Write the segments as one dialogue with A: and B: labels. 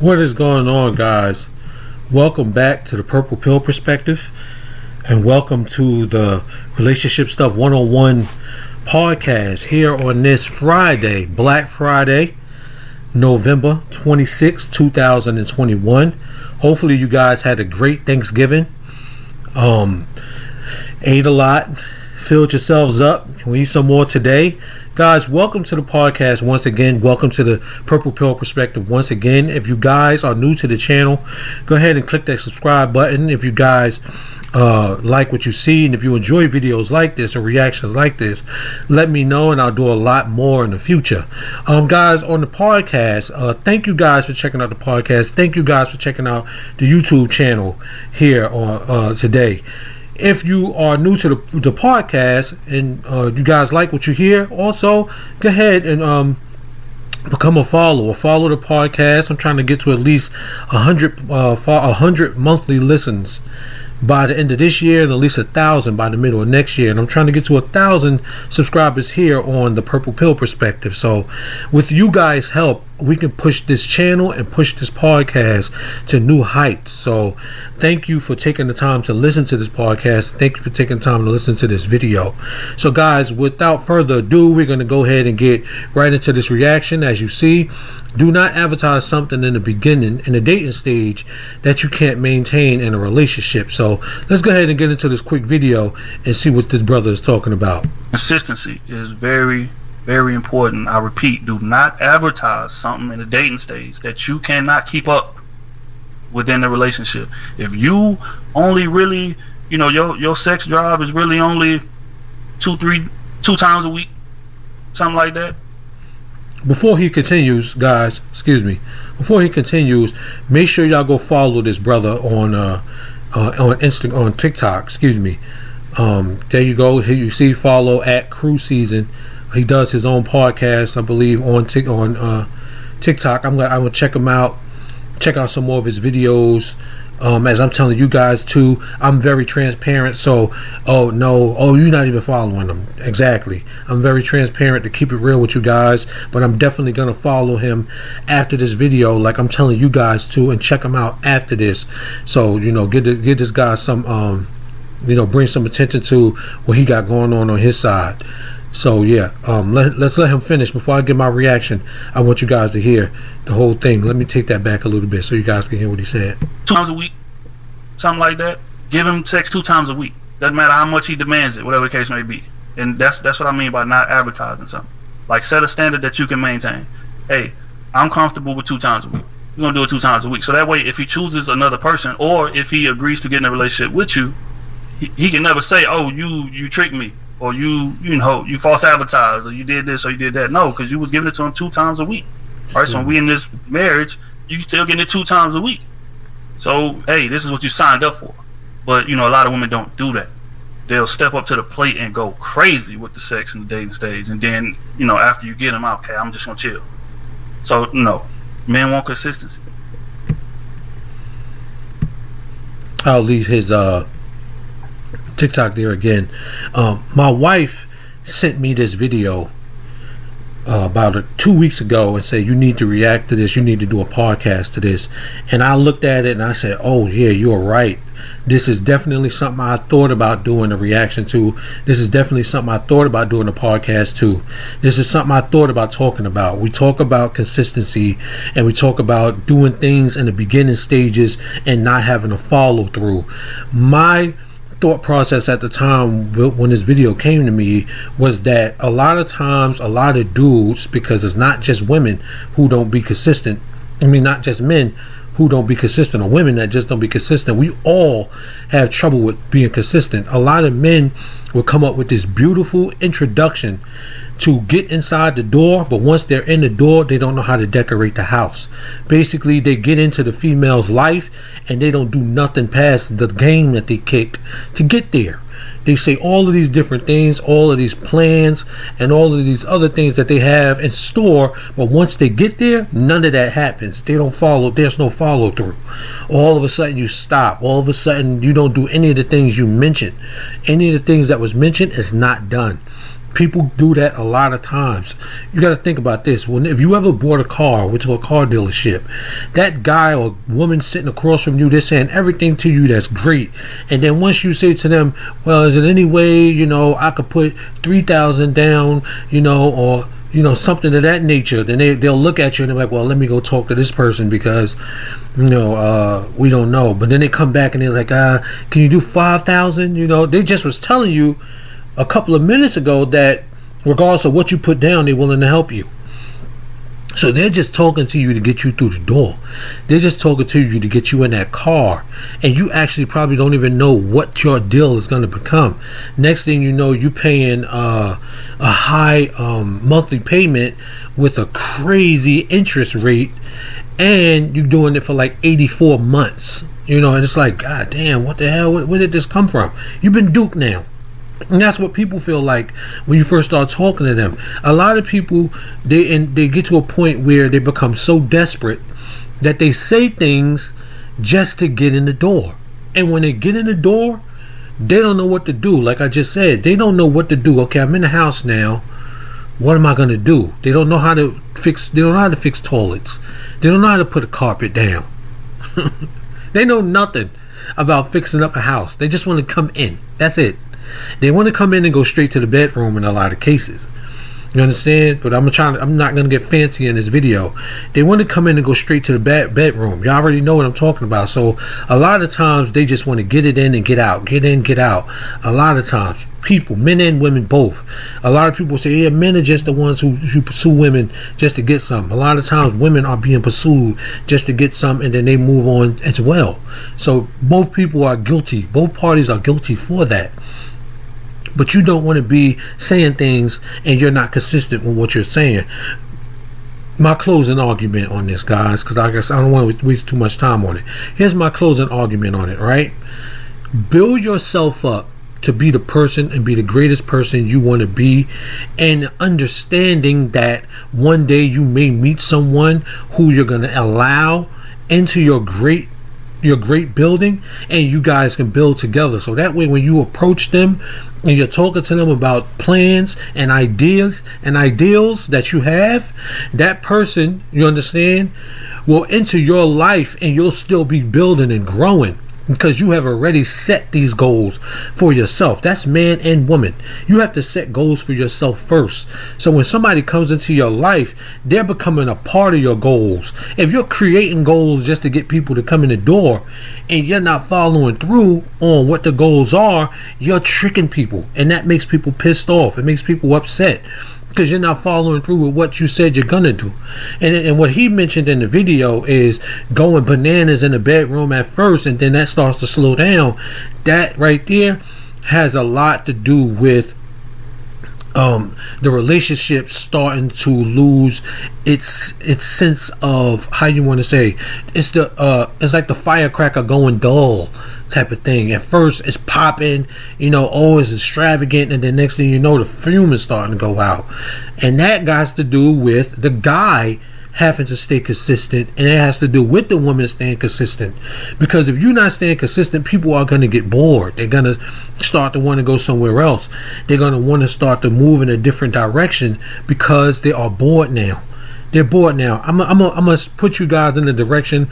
A: What is going on, guys? Welcome back to the Purple Pill Perspective, and welcome to the Relationship Stuff 101 podcast here on this Friday, Black Friday, November 26, 2021. Hopefully, you guys had a great Thanksgiving. Um, ate a lot, filled yourselves up. We eat some more today. Guys, welcome to the podcast once again. Welcome to the Purple Pill Perspective once again. If you guys are new to the channel, go ahead and click that subscribe button. If you guys uh, like what you see and if you enjoy videos like this and reactions like this, let me know and I'll do a lot more in the future. Um, guys, on the podcast, uh, thank you guys for checking out the podcast. Thank you guys for checking out the YouTube channel here on uh, today if you are new to the, the podcast and uh, you guys like what you hear, also go ahead and um, become a follower. Follow the podcast. I'm trying to get to at least a hundred uh, a hundred monthly listens by the end of this year and at least a thousand by the middle of next year. And I'm trying to get to a thousand subscribers here on the Purple Pill Perspective. So, with you guys' help, we can push this channel and push this podcast to new heights. So, thank you for taking the time to listen to this podcast. Thank you for taking time to listen to this video. So, guys, without further ado, we're going to go ahead and get right into this reaction. As you see, do not advertise something in the beginning, in the dating stage, that you can't maintain in a relationship. So, let's go ahead and get into this quick video and see what this brother is talking about.
B: Consistency is very very important. I repeat, do not advertise something in the dating stage that you cannot keep up within the relationship. If you only really, you know, your your sex drive is really only two, three, two times a week, something like that.
A: Before he continues, guys, excuse me. Before he continues, make sure y'all go follow this brother on uh, uh on Insta on TikTok. Excuse me. Um, there you go. Here you see follow at Crew Season he does his own podcast, I believe, on Tik on uh, TikTok. I'm gonna I'm gonna check him out. Check out some more of his videos. Um, as I'm telling you guys too, I'm very transparent. So, oh no, oh you're not even following him. Exactly. I'm very transparent to keep it real with you guys. But I'm definitely gonna follow him after this video, like I'm telling you guys to, and check him out after this. So you know, get the, get this guy some, um, you know, bring some attention to what he got going on on his side. So yeah, um, let, let's let him finish before I give my reaction. I want you guys to hear the whole thing. Let me take that back a little bit so you guys can hear what he said.
B: Two times a week, something like that. Give him sex two times a week. Doesn't matter how much he demands it, whatever the case may be. And that's that's what I mean by not advertising something. Like set a standard that you can maintain. Hey, I'm comfortable with two times a week. We're gonna do it two times a week. So that way, if he chooses another person, or if he agrees to get in a relationship with you, he, he can never say, "Oh, you you tricked me." Or you you know you false advertised or you did this or you did that. No, because you was giving it to him two times a week. All right, so we in this marriage, you still getting it two times a week. So hey, this is what you signed up for. But you know a lot of women don't do that. They'll step up to the plate and go crazy with the sex and the dating stage, and then you know after you get them out, okay, I'm just gonna chill. So no, men want consistency.
A: I'll leave his uh TikTok there again. Um, my wife sent me this video uh, about a, two weeks ago and said you need to react to this. You need to do a podcast to this. And I looked at it and I said, "Oh yeah, you're right. This is definitely something I thought about doing a reaction to. This is definitely something I thought about doing a podcast to. This is something I thought about talking about. We talk about consistency and we talk about doing things in the beginning stages and not having a follow through. My thought process at the time when this video came to me was that a lot of times a lot of dudes because it's not just women who don't be consistent i mean not just men who don't be consistent or women that just don't be consistent we all have trouble with being consistent. A lot of men will come up with this beautiful introduction to get inside the door, but once they're in the door, they don't know how to decorate the house. Basically, they get into the female's life and they don't do nothing past the game that they kicked to get there. They say all of these different things, all of these plans, and all of these other things that they have in store, but once they get there, none of that happens. They don't follow, there's no follow through. All of a sudden, you stop. All of a sudden, you don't do any of the things you mentioned. Any of the things that was mentioned is not done People do that a lot of times. You got to think about this. When if you ever bought a car, went to a car dealership, that guy or woman sitting across from you, they're saying everything to you that's great, and then once you say to them, "Well, is it any way you know I could put three thousand down, you know, or you know something of that nature," then they they'll look at you and they're like, "Well, let me go talk to this person because." You know, uh, we don't know. But then they come back and they're like, uh, can you do 5,000? You know, they just was telling you a couple of minutes ago that regardless of what you put down, they're willing to help you. So they're just talking to you to get you through the door. They're just talking to you to get you in that car. And you actually probably don't even know what your deal is going to become. Next thing you know, you're paying uh, a high um, monthly payment with a crazy interest rate. And you're doing it for like 84 months. You know, and it's like, God damn, what the hell? Where, where did this come from? You've been duped now. And that's what people feel like when you first start talking to them. A lot of people they and they get to a point where they become so desperate that they say things just to get in the door. And when they get in the door, they don't know what to do. Like I just said, they don't know what to do. Okay, I'm in the house now. What am I gonna do? They don't know how to fix. They don't know how to fix toilets. They don't know how to put a carpet down. they know nothing about fixing up a house. They just want to come in. That's it. They want to come in and go straight to the bedroom in a lot of cases. You understand? But I'm trying. To, I'm not gonna get fancy in this video. They want to come in and go straight to the bed, bedroom. Y'all already know what I'm talking about. So a lot of times they just want to get it in and get out, get in, get out. A lot of times, people, men and women both. A lot of people say, yeah, men are just the ones who, who pursue women just to get some. A lot of times, women are being pursued just to get some, and then they move on as well. So both people are guilty. Both parties are guilty for that but you don't want to be saying things and you're not consistent with what you're saying. My closing argument on this, guys, because I guess I don't want to waste too much time on it. Here's my closing argument on it, right? Build yourself up to be the person and be the greatest person you want to be and understanding that one day you may meet someone who you're going to allow into your great your great building and you guys can build together. So that way when you approach them and you're talking to them about plans and ideas and ideals that you have that person you understand will enter your life and you'll still be building and growing because you have already set these goals for yourself. That's man and woman. You have to set goals for yourself first. So when somebody comes into your life, they're becoming a part of your goals. If you're creating goals just to get people to come in the door and you're not following through on what the goals are, you're tricking people. And that makes people pissed off. It makes people upset because you're not following through with what you said you're gonna do. And and what he mentioned in the video is going bananas in the bedroom at first, and then that starts to slow down. That right there has a lot to do with um, the relationship starting to lose its its sense of how you want to say it's the uh it's like the firecracker going dull type of thing. At first, it's popping, you know, oh, it's extravagant, and then next thing you know, the fume is starting to go out, and that got to do with the guy having to stay consistent, and it has to do with the woman staying consistent. Because if you're not staying consistent, people are going to get bored. They're going to start to want to go somewhere else. They're going to want to start to move in a different direction because they are bored now. They're bored now. I'm I'm I'm gonna put you guys in the direction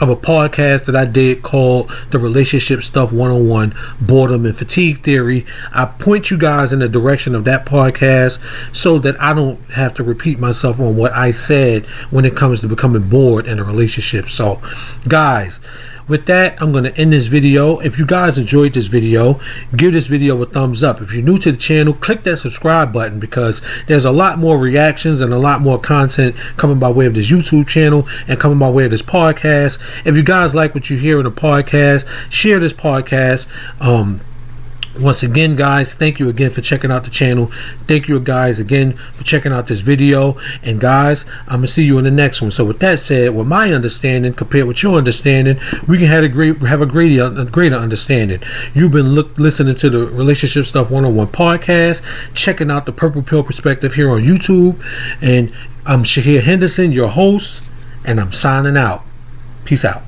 A: of a podcast that I did called the Relationship Stuff 101 Boredom and Fatigue Theory. I point you guys in the direction of that podcast so that I don't have to repeat myself on what I said when it comes to becoming bored in a relationship. So, guys, with that, I'm going to end this video. If you guys enjoyed this video, give this video a thumbs up. If you're new to the channel, click that subscribe button because there's a lot more reactions and a lot more content coming by way of this YouTube channel and coming by way of this podcast. If you guys like what you hear in the podcast, share this podcast. Um, once again guys thank you again for checking out the channel. Thank you guys again for checking out this video. And guys i'm gonna see you in the next one. So with that said with my understanding compared with your understanding we can have a great have a greater a greater understanding. You've been look, listening to the relationship stuff 101 podcast checking out the purple pill perspective here on youtube. And i'm shahir henderson your host and i'm signing out. Peace out